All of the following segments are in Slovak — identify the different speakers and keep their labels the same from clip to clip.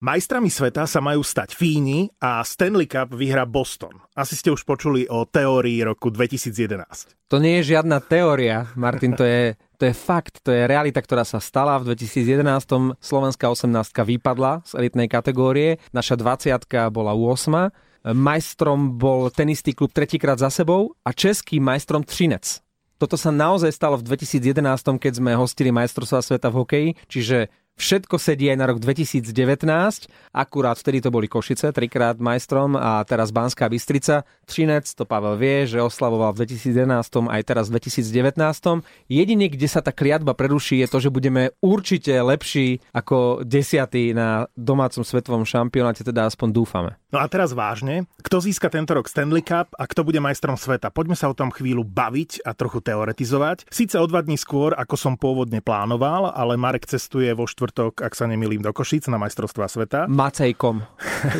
Speaker 1: Majstrami sveta sa majú stať Fíni a Stanley Cup vyhrá Boston. Asi ste už počuli o teórii roku 2011.
Speaker 2: To nie je žiadna teória, Martin, to je, to je fakt, to je realita, ktorá sa stala. V 2011 slovenská 18 vypadla z elitnej kategórie, naša 20 bola 8. Majstrom bol ten istý klub tretíkrát za sebou a český majstrom Třinec. Toto sa naozaj stalo v 2011, keď sme hostili majstrovstvá sveta v hokeji, čiže Všetko sedí aj na rok 2019, akurát vtedy to boli Košice, trikrát majstrom a teraz Banská Bystrica. Třinec, to Pavel vie, že oslavoval v 2011 aj teraz v 2019. Jedine, kde sa tá kliatba preruší, je to, že budeme určite lepší ako desiatý na domácom svetovom šampionáte, teda aspoň dúfame.
Speaker 1: No a teraz vážne, kto získa tento rok Stanley Cup a kto bude majstrom sveta? Poďme sa o tom chvíľu baviť a trochu teoretizovať. Síce o dva dní skôr, ako som pôvodne plánoval, ale Marek cestuje vo štvrtok, ak sa nemýlim, do Košic na majstrovstvá sveta.
Speaker 2: Macejkom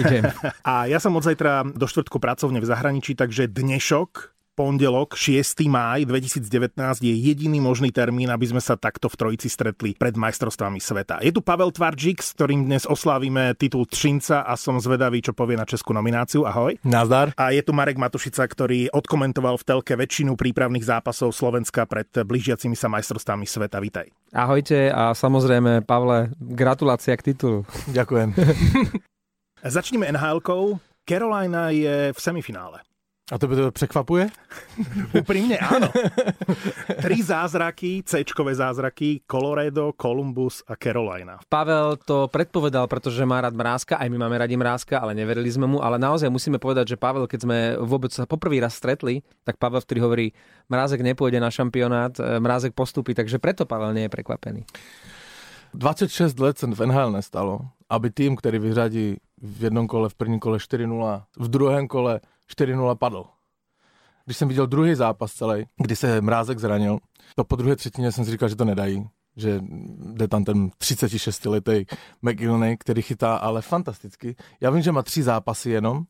Speaker 2: idem.
Speaker 1: a ja som od zajtra do štvrtku pracovne v zahraničí, takže dnešok pondelok 6. máj 2019 je jediný možný termín, aby sme sa takto v trojici stretli pred majstrovstvami sveta. Je tu Pavel Tvarčík, s ktorým dnes oslávime titul Třinca a som zvedavý, čo povie na českú nomináciu. Ahoj.
Speaker 3: Nazdar.
Speaker 1: A je tu Marek Matušica, ktorý odkomentoval v telke väčšinu prípravných zápasov Slovenska pred blížiacimi sa majstrovstvami sveta. Vítaj.
Speaker 2: Ahojte a samozrejme, Pavle, gratulácia k titulu.
Speaker 3: Ďakujem.
Speaker 1: Začneme NHL-kou. Carolina je v semifinále.
Speaker 3: A to by to překvapuje?
Speaker 1: Úprimne áno. Tri zázraky, c zázraky, Colorado, Columbus a Carolina.
Speaker 2: Pavel to predpovedal, pretože má rád mrázka, aj my máme radi mrázka, ale neverili sme mu, ale naozaj musíme povedať, že Pavel, keď sme vôbec sa poprvý raz stretli, tak Pavel vtedy hovorí, mrázek nepôjde na šampionát, e, mrázek postupí, takže preto Pavel nie je prekvapený.
Speaker 3: 26 let se v NHL nestalo, aby tým, který vyřadí v jednom kole, v prvním kole 4-0, v druhém kole 4-0 padl. Když jsem viděl druhý zápas celý, kdy se Mrázek zranil, to po druhé třetině jsem si říkal, že to nedají, že jde tam ten 36-letý McGillney, který chytá ale fantasticky. Já vím, že má tři zápasy jenom,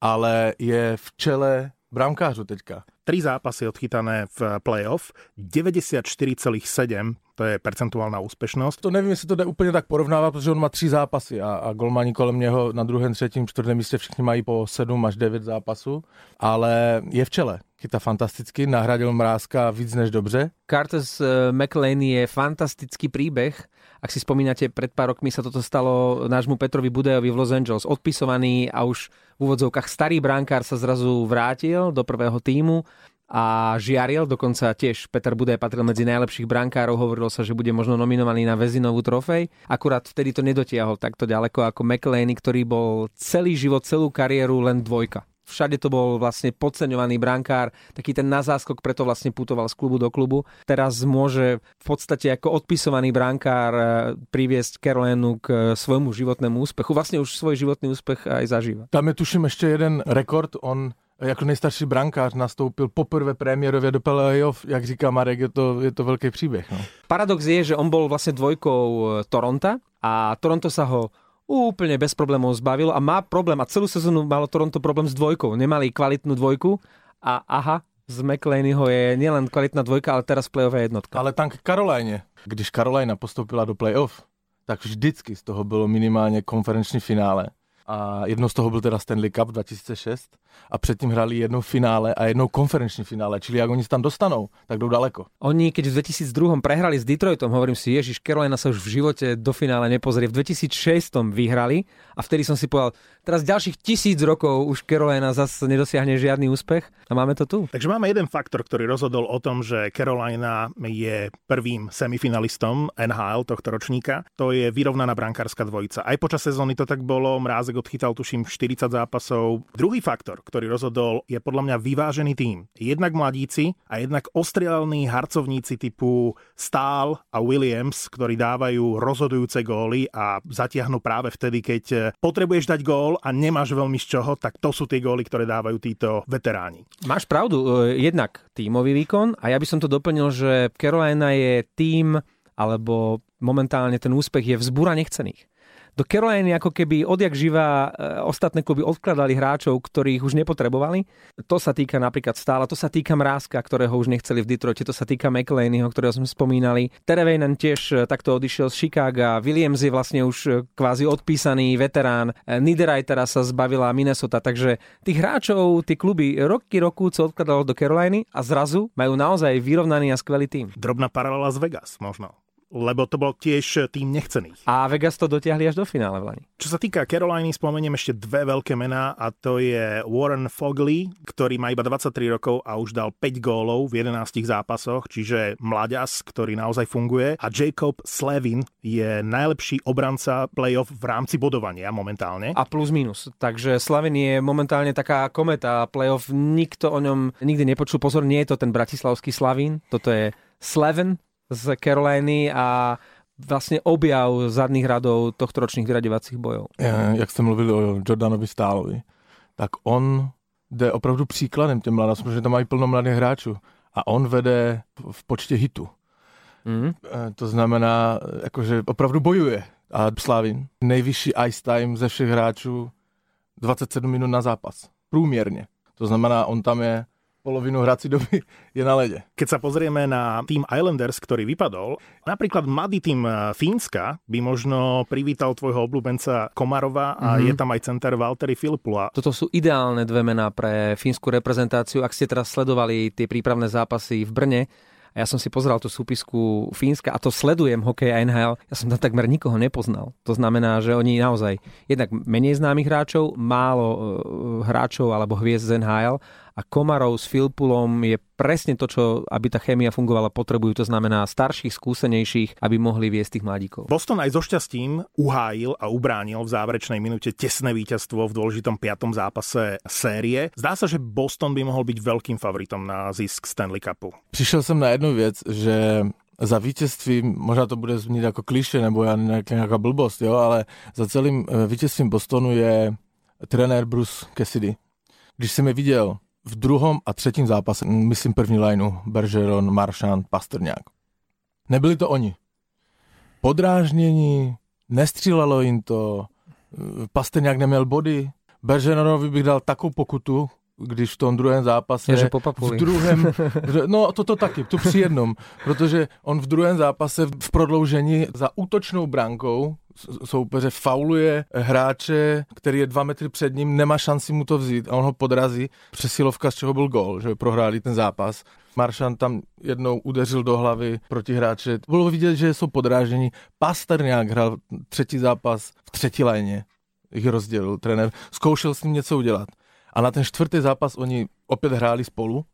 Speaker 3: ale je v čele bramkářů teďka.
Speaker 1: Tri zápasy odchytané v playoff, 94,7 to je percentuálna úspešnosť.
Speaker 3: To nevím, jestli to jde úplně tak porovnávat, protože on má tři zápasy a, a golmani kolem něho na druhém, třetím, čtvrtém místě všichni mají po 7 až 9 zápasů, ale je v čele. Chytá fantasticky, nahradil Mrázka víc než dobře.
Speaker 2: Curtis eh, McLean je fantastický príbeh. Ak si spomínate, pred pár rokmi sa toto stalo nášmu Petrovi Budejovi v Los Angeles. Odpisovaný a už v úvodzovkách starý bránkár sa zrazu vrátil do prvého týmu a žiaril, dokonca tiež Peter Budaj patril medzi najlepších brankárov, hovorilo sa, že bude možno nominovaný na väzinovú trofej. Akurát vtedy to nedotiahol takto ďaleko ako McLean, ktorý bol celý život, celú kariéru len dvojka. Všade to bol vlastne podceňovaný brankár, taký ten na záskok, preto vlastne putoval z klubu do klubu. Teraz môže v podstate ako odpisovaný brankár eh, priviesť Carolinu k svojmu životnému úspechu. Vlastne už svoj životný úspech aj zažíva.
Speaker 3: Tam je tuším ešte jeden rekord, on jako nejstarší brankář nastoupil poprvé premiérově do playoff, jak říká Marek, je to, je to velký příběh. No.
Speaker 2: Paradox je, že on bol vlastne dvojkou e, Toronta a Toronto sa ho úplne bez problémov zbavilo a má problém a celú sezónu malo Toronto problém s dvojkou. Nemali kvalitnú dvojku a aha, z McLeanyho je nielen kvalitná dvojka, ale teraz play-off jednotka.
Speaker 3: Ale tam k Karolajne. Když Karolajna postoupila do play-off, tak vždycky z toho bylo minimálně konferenční finále a jednou z toho byl teda Stanley Cup 2006 a předtím hrali jednou finále a jednou konferenční finále, čili jak oni se tam dostanou, tak jdou daleko.
Speaker 2: Oni keď v 2002 prehrali s Detroitom, hovorím si, Ježiš, Carolina sa už v živote do finále nepozrie. V 2006 vyhrali a vtedy som si povedal, teraz ďalších tisíc rokov už Carolina zase nedosiahne žiadny úspech a máme to tu.
Speaker 1: Takže máme jeden faktor, ktorý rozhodol o tom, že Carolina je prvým semifinalistom NHL tohto ročníka. To je vyrovnaná brankárska dvojica. Aj počas sezóny to tak bolo, Mrázek odchytal tuším 40 zápasov. Druhý faktor, ktorý rozhodol, je podľa mňa vyvážený tým. Jednak mladíci a jednak ostrielní harcovníci typu Stál a Williams, ktorí dávajú rozhodujúce góly a zatiahnu práve vtedy, keď potrebuješ dať gól a nemáš veľmi z čoho, tak to sú tie góly, ktoré dávajú títo veteráni.
Speaker 2: Máš pravdu, e, jednak tímový výkon a ja by som to doplnil, že Carolina je tým, alebo momentálne ten úspech je vzbúra nechcených Do Caroliny ako keby odjak živa e, ostatné kluby odkladali hráčov, ktorých už nepotrebovali. To sa týka napríklad stále, to sa týka Mrázka, ktorého už nechceli v Detroite, to sa týka McLeanyho, ktorého sme spomínali. Terevejnen tiež e, takto odišiel z Chicaga, Williams je vlastne už e, kvázi odpísaný veterán, Niederaj teraz sa zbavila Minnesota, takže tých hráčov, tí kluby roky roku co odkladalo do Caroliny a zrazu majú naozaj vyrovnaný a skvelý tým.
Speaker 1: Drobná paralela z Vegas možno lebo to bol tiež tým nechcených.
Speaker 2: A Vegas to dotiahli až do finále v Lani.
Speaker 1: Čo sa týka Caroliny, spomeniem ešte dve veľké mená a to je Warren Fogley, ktorý má iba 23 rokov a už dal 5 gólov v 11 zápasoch, čiže mladias, ktorý naozaj funguje. A Jacob Slavin je najlepší obranca playoff v rámci bodovania momentálne.
Speaker 2: A plus minus. Takže Slavin je momentálne taká kometa playoff. Nikto o ňom nikdy nepočul. Pozor, nie je to ten bratislavský Slavín, toto je Slevin, z Caroliny a vlastně objav zadných radov tohto ročných vyraďovacích bojov.
Speaker 3: Jak jste mluvili o Jordanovi Stálovi, tak on jde opravdu příkladem těm mladým, protože tam mají plno mladých hráčů a on vede v počtě hitu. Mm. To znamená, jakože opravdu bojuje. A Slavin, nejvyšší ice time ze všech hráčů, 27 minut na zápas. Průměrně. To znamená, on tam je polovinu hrací doby je na lede.
Speaker 1: Keď sa pozrieme na tým Islanders, ktorý vypadol, napríklad mladý tým eh, Fínska by možno privítal tvojho obľúbenca Komarova a mm-hmm. je tam aj center Valtteri Filipula.
Speaker 2: Toto sú ideálne dve mená pre fínsku reprezentáciu. Ak ste teraz sledovali tie prípravné zápasy v Brne, a ja som si pozrel tú súpisku Fínska a to sledujem hokej a NHL. Ja som tam takmer nikoho nepoznal. To znamená, že oni naozaj jednak menej známych hráčov, málo eh, hráčov alebo hviezd z NHL a Komarov s Filpulom je presne to, čo aby tá chémia fungovala, potrebujú. To znamená starších, skúsenejších, aby mohli viesť tých mladíkov.
Speaker 1: Boston aj so šťastím uhájil a ubránil v záverečnej minúte tesné víťazstvo v dôležitom piatom zápase série. Zdá sa, že Boston by mohol byť veľkým favoritom na zisk Stanley Cupu.
Speaker 3: Přišel jsem na jednu věc, že za vítězství, možná to bude znít jako kliše nebo nějaká blbost, jo, ale za celým eh, vítězstvím Bostonu je trenér Bruce Cassidy. Když jsem je viděl v druhom a třetím zápase, myslím první lineu, Bergeron, Maršant, Pastrňák. Nebyli to oni. Podrážnění, nestřílelo jim to, Pastrňák neměl body, Bergeronovi bych dal takovou pokutu, když v tom druhém zápase...
Speaker 2: Je, že v
Speaker 3: druhém, no toto taky, tu při jednom, protože on v druhém zápase v prodloužení za útočnou brankou soupeře fauluje hráče, který je dva metry před ním, nemá šanci mu to vzít a on ho podrazí. Přesilovka, z čeho byl gol, že prohráli ten zápas. Maršan tam jednou udeřil do hlavy proti hráče. Bylo vidět, že jsou podrážení. Pasterňák hrál třetí zápas v třetí léně. Ich rozdělil trenér. Zkoušel s ním něco udělat. A na ten čtvrtý zápas oni opět hráli spolu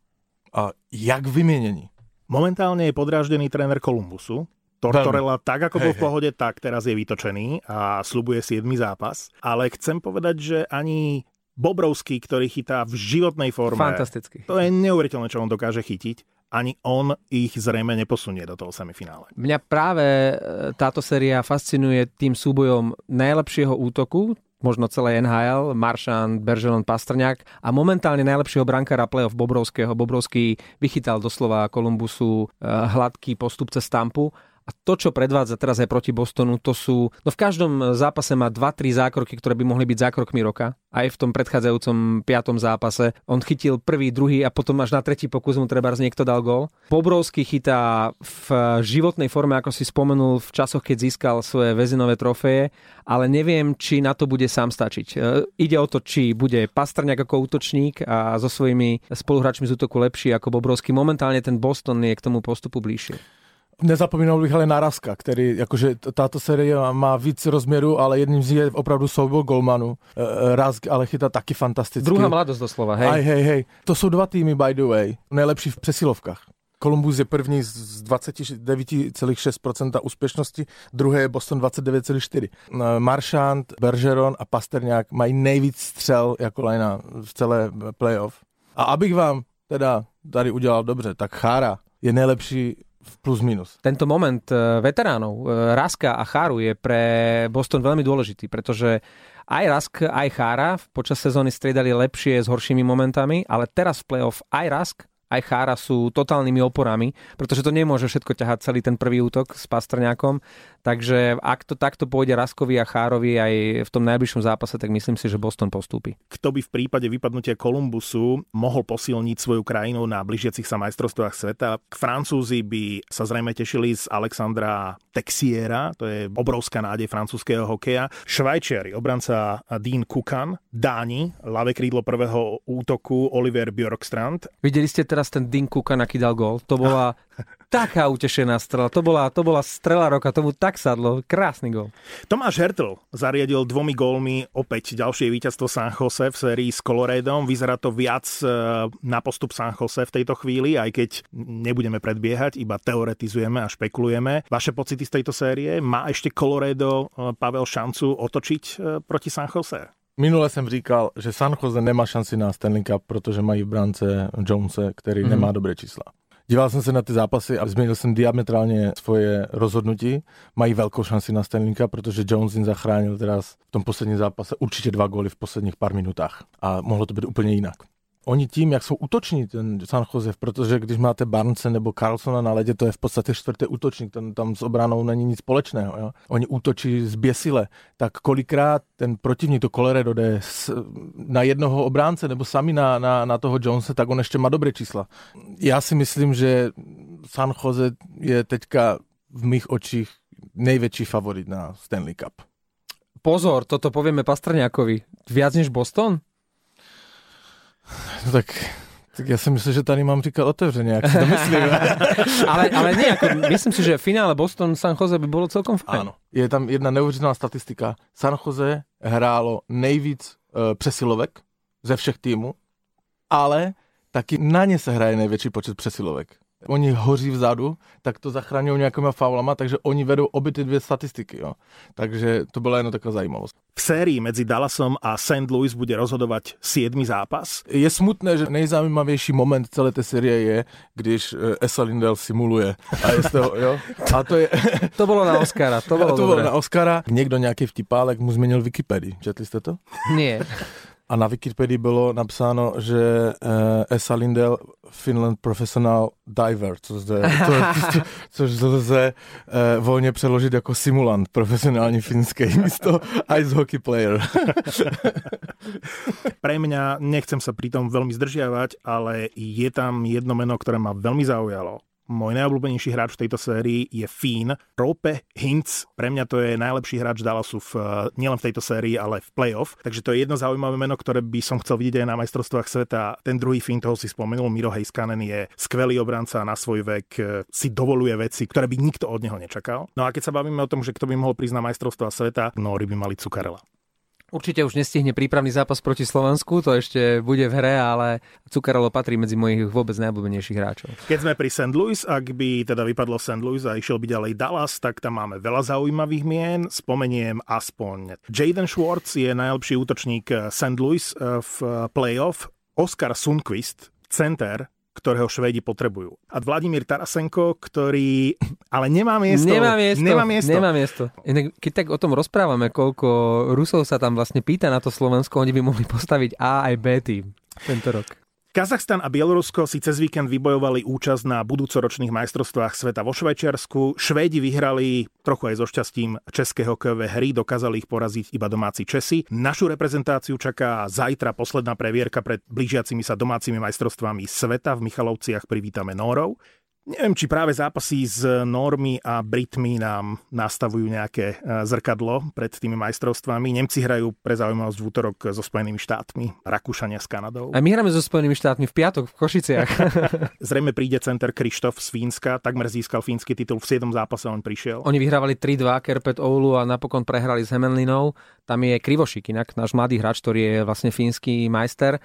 Speaker 3: a jak vyměnění.
Speaker 1: Momentálne je podráždený tréner Kolumbusu, Tortorella tak ako hej, bol v pohode, hej. tak teraz je vytočený a slubuje 7 zápas. Ale chcem povedať, že ani Bobrovský, ktorý chytá v životnej forme.
Speaker 2: Fantasticky.
Speaker 1: To je neuveriteľné, čo on dokáže chytiť. Ani on ich zrejme neposunie do toho semifinále.
Speaker 2: Mňa práve e, táto séria fascinuje tým súbojom najlepšieho útoku, možno celé NHL, Maršan, Bergeron, Pastrňák a momentálne najlepšieho brankára playoff Bobrovského. Bobrovský vychytal doslova Kolumbusu e, hladký postup cez Tampu a to, čo predvádza teraz aj proti Bostonu, to sú... No v každom zápase má 2-3 zákroky, ktoré by mohli byť zákrokmi roka. Aj v tom predchádzajúcom piatom zápase. On chytil prvý, druhý a potom až na tretí pokus mu treba niekto dal gol. Pobrovský chytá v životnej forme, ako si spomenul, v časoch, keď získal svoje väzinové trofeje, ale neviem, či na to bude sám stačiť. E, ide o to, či bude Pastrňák ako útočník a so svojimi spoluhráčmi z útoku lepší ako Bobrovský. Momentálne ten Boston je k tomu postupu bližšie.
Speaker 3: Nezapomínal bych ale na Raska, který, jakože táto série má víc rozměru, ale jedním z je opravdu soubor golmanu. E, Rask ale chytá taky fantasticky.
Speaker 2: Druhá mladost doslova, hej.
Speaker 3: Aj, hej, hej. To jsou dva týmy, by the way, nejlepší v přesilovkách. Columbus je první z 29,6% úspěšnosti, druhé je Boston 29,4%. E, Marchand, Bergeron a Pasterňák mají nejvíc střel jako lajna v celé playoff. A abych vám teda tady udělal dobře, tak Chára je nejlepší plus minus.
Speaker 2: Tento moment eh, veteránov eh, Raska a Cháru je pre Boston veľmi dôležitý, pretože aj Rask, aj Chára počas sezóny striedali lepšie s horšími momentami, ale teraz v playoff aj Rask, aj Chára sú totálnymi oporami, pretože to nemôže všetko ťahať celý ten prvý útok s Pastrňákom. Takže ak to takto pôjde Raskovi a Chárovi aj v tom najbližšom zápase, tak myslím si, že Boston postúpi.
Speaker 1: Kto by v prípade vypadnutia Kolumbusu mohol posilniť svoju krajinu na blížiacich sa majstrovstvách sveta? Francúzi by sa zrejme tešili z Alexandra Texiera, to je obrovská nádej francúzského hokeja. Švajčiari, obranca Dean Kukan, Dáni, ľavé krídlo prvého útoku Oliver Bjorkstrand.
Speaker 2: Videli ste teraz ten Dean Kukan, aký dal gol? To bola taká utešená strela. To bola, to bola strela roka, tomu tak sadlo. Krásny gol.
Speaker 1: Tomáš Hertl zariadil dvomi gólmi opäť ďalšie víťazstvo San Jose v sérii s Coloredom. Vyzerá to viac e, na postup San Jose v tejto chvíli, aj keď nebudeme predbiehať, iba teoretizujeme a špekulujeme. Vaše pocity z tejto série? Má ešte Coloredo, e, Pavel, šancu otočiť e, proti San Jose?
Speaker 3: Minule jsem říkal, že San Jose nemá šanci na Stanley Cup, protože mají v brance Jonese, který mm-hmm. nemá dobré čísla. Díval jsem se na ty zápasy a změnil jsem diametrálně svoje rozhodnutí. Mají velkou šanci na Stanley Cup, protože Jones jim zachránil teraz v tom posledním zápase určitě dva góly v posledních pár minutách. A mohlo to být úplně jinak oni tím, jak jsou útoční, ten San Jose, protože když máte Barnce nebo Carlsona na ledě, to je v podstatě čtvrtý útočník, ten tam s obranou není nic společného. Jo? Oni útočí z běsile, tak kolikrát ten protivník, to Colorado jde na jednoho obránce nebo sami na, na, na toho Jonesa, tak on ještě má dobré čísla. Já si myslím, že San Jose je teďka v mých očích největší favorit na Stanley Cup.
Speaker 2: Pozor, toto povieme Pastrňákovi. Viac než Boston?
Speaker 3: No tak tak ja si myslím, že tady mám říkat otevřeně, jak si to myslím.
Speaker 2: ale, ale nie, ako, myslím si, že finále Boston-San Jose by bolo celkom fajn.
Speaker 3: Áno, je tam jedna neuvěřitelná statistika. San Jose hrálo nejvíc uh, přesilovek ze všech týmů, ale taky na ně se hraje největší počet přesilovek oni hoří vzadu, tak to zachraňují nějakýma faulama, takže oni vedou obě ty dvě statistiky. Jo. Takže to byla jenom taková zajímavost.
Speaker 1: V sérii medzi Dallasom a St. Louis bude rozhodovať 7. zápas.
Speaker 3: Je smutné, že nejzajímavější moment celé té série je, když eh, Esa Lindell simuluje. A, je z toho, jo? a to je...
Speaker 2: to bylo na Oscara. To bylo,
Speaker 3: to bylo na Oscara. Někdo nějaký vtipálek mu změnil Wikipedii. Četli jste to?
Speaker 2: Nie.
Speaker 3: A na Wikipedii bylo napsáno, že uh, Esa Lindell Finland Professional Diver, což lze, to, což lze uh, volně přeložit jako simulant, profesionální finský místo ice hockey player.
Speaker 1: Pre mňa, nechcem sa pri tom veľmi zdržiavať, ale je tam jedno meno, ktoré ma veľmi zaujalo môj najobľúbenejší hráč v tejto sérii je Fín. Rope Hintz, pre mňa to je najlepší hráč Dallasu v, eh, nielen v tejto sérii, ale v playoff. Takže to je jedno zaujímavé meno, ktoré by som chcel vidieť aj na majstrovstvách sveta. Ten druhý Fín, toho si spomenul, Miro Heiskanen je skvelý obranca na svoj vek, eh, si dovoluje veci, ktoré by nikto od neho nečakal. No a keď sa bavíme o tom, že kto by mohol prísť na majstrovstvá sveta, Nóri by mali Cukarela.
Speaker 2: Určite už nestihne prípravný zápas proti Slovensku, to ešte bude v hre, ale Cukarelo patrí medzi mojich vôbec najobľúbenejších hráčov.
Speaker 1: Keď sme pri St. Louis, ak by teda vypadlo St. Louis a išiel by ďalej Dallas, tak tam máme veľa zaujímavých mien. Spomeniem aspoň Jaden Schwartz je najlepší útočník St. Louis eh, v playoff. Oscar Sundquist, center, ktorého Švédi potrebujú. A Vladimír Tarasenko, ktorý... Ale nemá miesto.
Speaker 2: Nemá miesto.
Speaker 1: Nemá miesto.
Speaker 2: Nemá miesto. Inak, keď tak o tom rozprávame, koľko Rusov sa tam vlastne pýta na to Slovensko, oni by mohli postaviť A aj B tým tento rok.
Speaker 1: Kazachstan a Bielorusko si cez víkend vybojovali účasť na budúcoročných majstrovstvách sveta vo Švajčiarsku. Švédi vyhrali trochu aj so šťastím české hokejové hry, dokázali ich poraziť iba domáci Česi. Našu reprezentáciu čaká zajtra posledná previerka pred blížiacimi sa domácimi majstrovstvami sveta. V Michalovciach privítame Nórov. Neviem, či práve zápasy s Normy a Britmi nám nastavujú nejaké e, zrkadlo pred tými majstrovstvami. Nemci hrajú pre zaujímavosť v útorok so Spojenými štátmi, Rakúšania s Kanadou.
Speaker 2: A my hráme so Spojenými štátmi v piatok v Košiciach.
Speaker 1: Zrejme príde center Krištof z Fínska, takmer získal fínsky titul, v 7. zápase on prišiel.
Speaker 2: Oni vyhrávali 3-2 Kerpet Oulu a napokon prehrali s Hemenlinou. Tam je Krivošik, inak náš mladý hráč, ktorý je vlastne fínsky majster.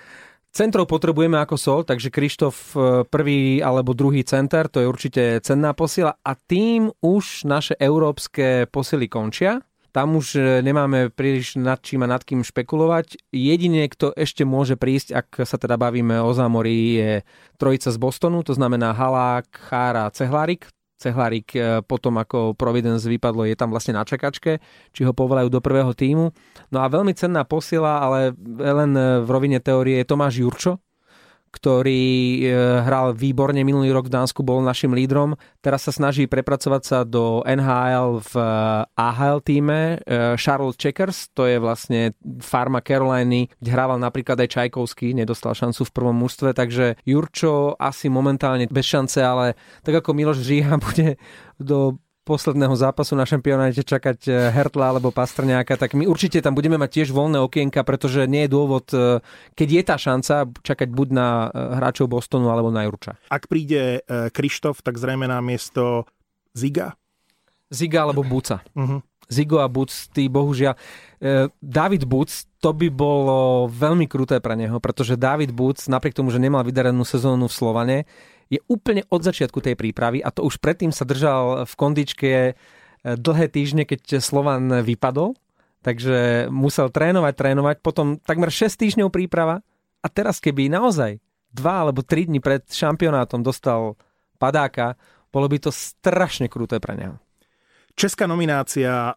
Speaker 2: Centrov potrebujeme ako sol, takže Krištof e, prvý alebo druhý center, to je určite cenná posila a tým už naše európske posily končia. Tam už e, nemáme príliš nad čím a nad kým špekulovať. Jedine, kto ešte môže prísť, ak sa teda bavíme o zámorí, je trojica z Bostonu, to znamená Halák, Chára, Cehlárik. Cehlárik e, potom ako Providence vypadlo, je tam vlastne na čakačke, či ho povolajú do prvého týmu. No a veľmi cenná posila, ale len v rovine teórie je Tomáš Jurčo, ktorý e, hral výborne minulý rok v Dánsku, bol našim lídrom. Teraz sa snaží prepracovať sa do NHL v e, AHL týme. E, Charles Checkers, to je vlastne farma Caroliny, kde hrával napríklad aj Čajkovský, nedostal šancu v prvom mužstve, takže Jurčo asi momentálne bez šance, ale tak ako Miloš Žíha bude do posledného zápasu na šampionáte čakať e, Hertla alebo Pastrňáka, tak my určite tam budeme mať tiež voľné okienka, pretože nie je dôvod, e, keď je tá šanca, čakať buď na e, hráčov Bostonu alebo na Jurča.
Speaker 1: Ak príde Krištof, tak zrejme na miesto Ziga?
Speaker 2: Ziga alebo Buca.
Speaker 1: Uh-huh.
Speaker 2: Zigo a Buc, tí bohužiaľ. David Buc, to by bolo veľmi kruté pre neho, pretože David Buc, napriek tomu, že nemal vydarenú sezónu v Slovane, je úplne od začiatku tej prípravy a to už predtým sa držal v kondičke e, dlhé týždne, keď Slovan vypadol, takže musel trénovať, trénovať, potom takmer 6 týždňov príprava a teraz keby naozaj 2 alebo 3 dní pred šampionátom dostal padáka, bolo by to strašne kruté pre neho.
Speaker 1: Česká nominácia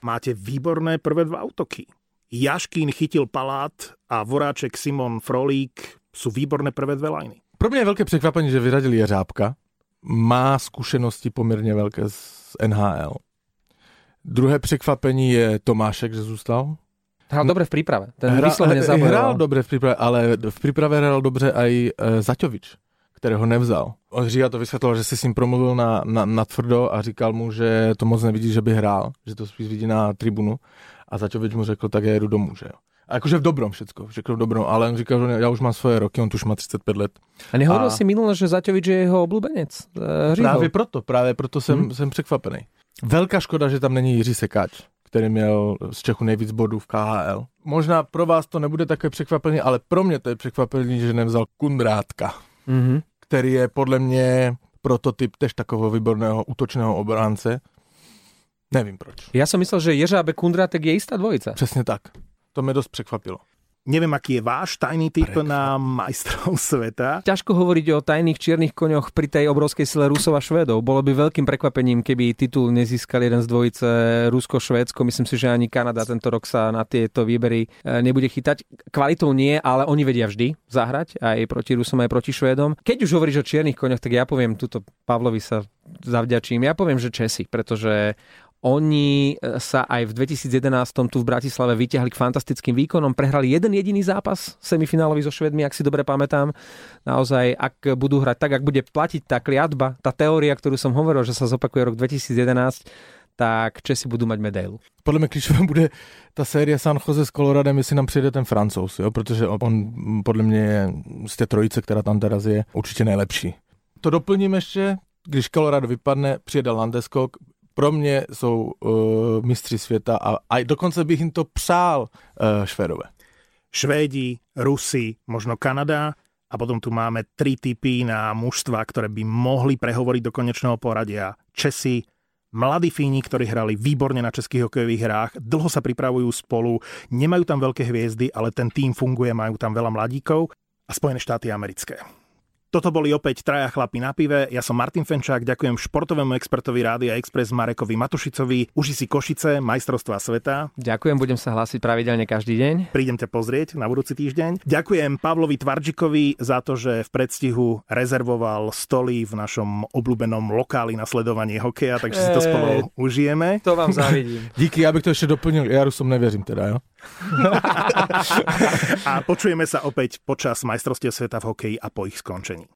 Speaker 1: máte výborné prvé dva autoky. Jaškín chytil palát a Voráček Simon Frolík sú výborné prvé dve lajny.
Speaker 3: Pro mě je velké překvapení, že vyradili Jeřábka. Má zkušenosti poměrně velké z NHL. Druhé překvapení je Tomášek, že zůstal.
Speaker 2: Hral dobre v príprave. Ten
Speaker 3: hra,
Speaker 2: nezabojoval.
Speaker 3: Hral dobre v príprave, ale v príprave hral dobře aj e, Zaťovič, kterého nevzal. On říká to vysvětloval, že si s ním promluvil na, na, na tvrdo a říkal mu, že to moc nevidí, že by hrál, že to spíš vidí na tribunu. A Zaťovič mu řekl, tak já jedu domů, že jo. Akože v dobrom všetko, všetko v dobrom, ale on říkal, že ja už mám svoje roky, on tu už má 35 let.
Speaker 2: A nehovoril a... si minule, že Zaťovič je jeho obľúbenec?
Speaker 3: E, právě proto, právě proto jsem, hmm. jsem překvapený. Velká škoda, že tam není Jiří Sekáč, který měl z Čechu nejvíc bodů v KHL. Možná pro vás to nebude takové překvapení, ale pro mě to je překvapení, že nevzal Kundrátka, mm-hmm. který je podle mě prototyp tež takového výborného útočného obránce. Nevím proč.
Speaker 2: Ja som myslel, že Ježábe Kundrátek je istá dvojica.
Speaker 3: Přesně tak. To mě dost překvapilo.
Speaker 1: Neviem, aký je váš tajný typ Prekvap. na majstrov sveta.
Speaker 2: Ťažko hovoriť o tajných čiernych koňoch pri tej obrovskej sile Rusov a Švédov. Bolo by veľkým prekvapením, keby titul nezískal jeden z dvojice Rusko-Švédsko. Myslím si, že ani Kanada tento rok sa na tieto výbery e, nebude chytať. Kvalitou nie, ale oni vedia vždy zahrať aj proti Rusom, aj proti Švédom. Keď už hovoríš o čiernych koňoch, tak ja poviem túto Pavlovi sa zavďačím. Ja poviem, že Česi, pretože oni e, sa aj v 2011 tu v Bratislave vyťahli k fantastickým výkonom. Prehrali jeden jediný zápas semifinálový so Švedmi, ak si dobre pamätám. Naozaj, ak budú hrať tak, ak bude platiť tá kliatba, tá teória, ktorú som hovoril, že sa zopakuje rok 2011, tak Česi budú mať medailu.
Speaker 3: Podle mě klíčové bude ta série San Jose s Coloradem, jestli nám přijde ten francouz, jo? protože on podle mě je z té trojice, která tam teraz je, určitě nejlepší. To doplním ještě, když Colorado vypadne, přijede Landeskog, pro mě jsou uh, mistři světa a aj dokonce bych jim to přál uh, Švédové.
Speaker 1: Švédi, Rusi, možno Kanada a potom tu máme tri typy na mužstva, ktoré by mohli prehovoriť do konečného poradia. Česi, mladí Fíni, ktorí hrali výborne na českých hokejových hrách, dlho sa pripravujú spolu, nemajú tam veľké hviezdy, ale ten tým funguje, majú tam veľa mladíkov a Spojené štáty americké. Toto boli opäť traja chlapi na pive. Ja som Martin Fenčák, ďakujem športovému expertovi Rádia Express Marekovi Matušicovi. Uži si Košice, majstrovstva sveta.
Speaker 2: Ďakujem, budem sa hlásiť pravidelne každý deň.
Speaker 1: Prídem ťa pozrieť na budúci týždeň. Ďakujem Pavlovi Tvarčikovi za to, že v predstihu rezervoval stoly v našom obľúbenom lokáli na sledovanie hokeja, takže si to spolu užijeme.
Speaker 2: To vám závidím.
Speaker 3: Díky, ja bych to ešte doplnil. Ja Rusom neverím teda, jo?
Speaker 1: A počujeme sa opäť počas majstrovstiev sveta v hokeji a po ich skončení.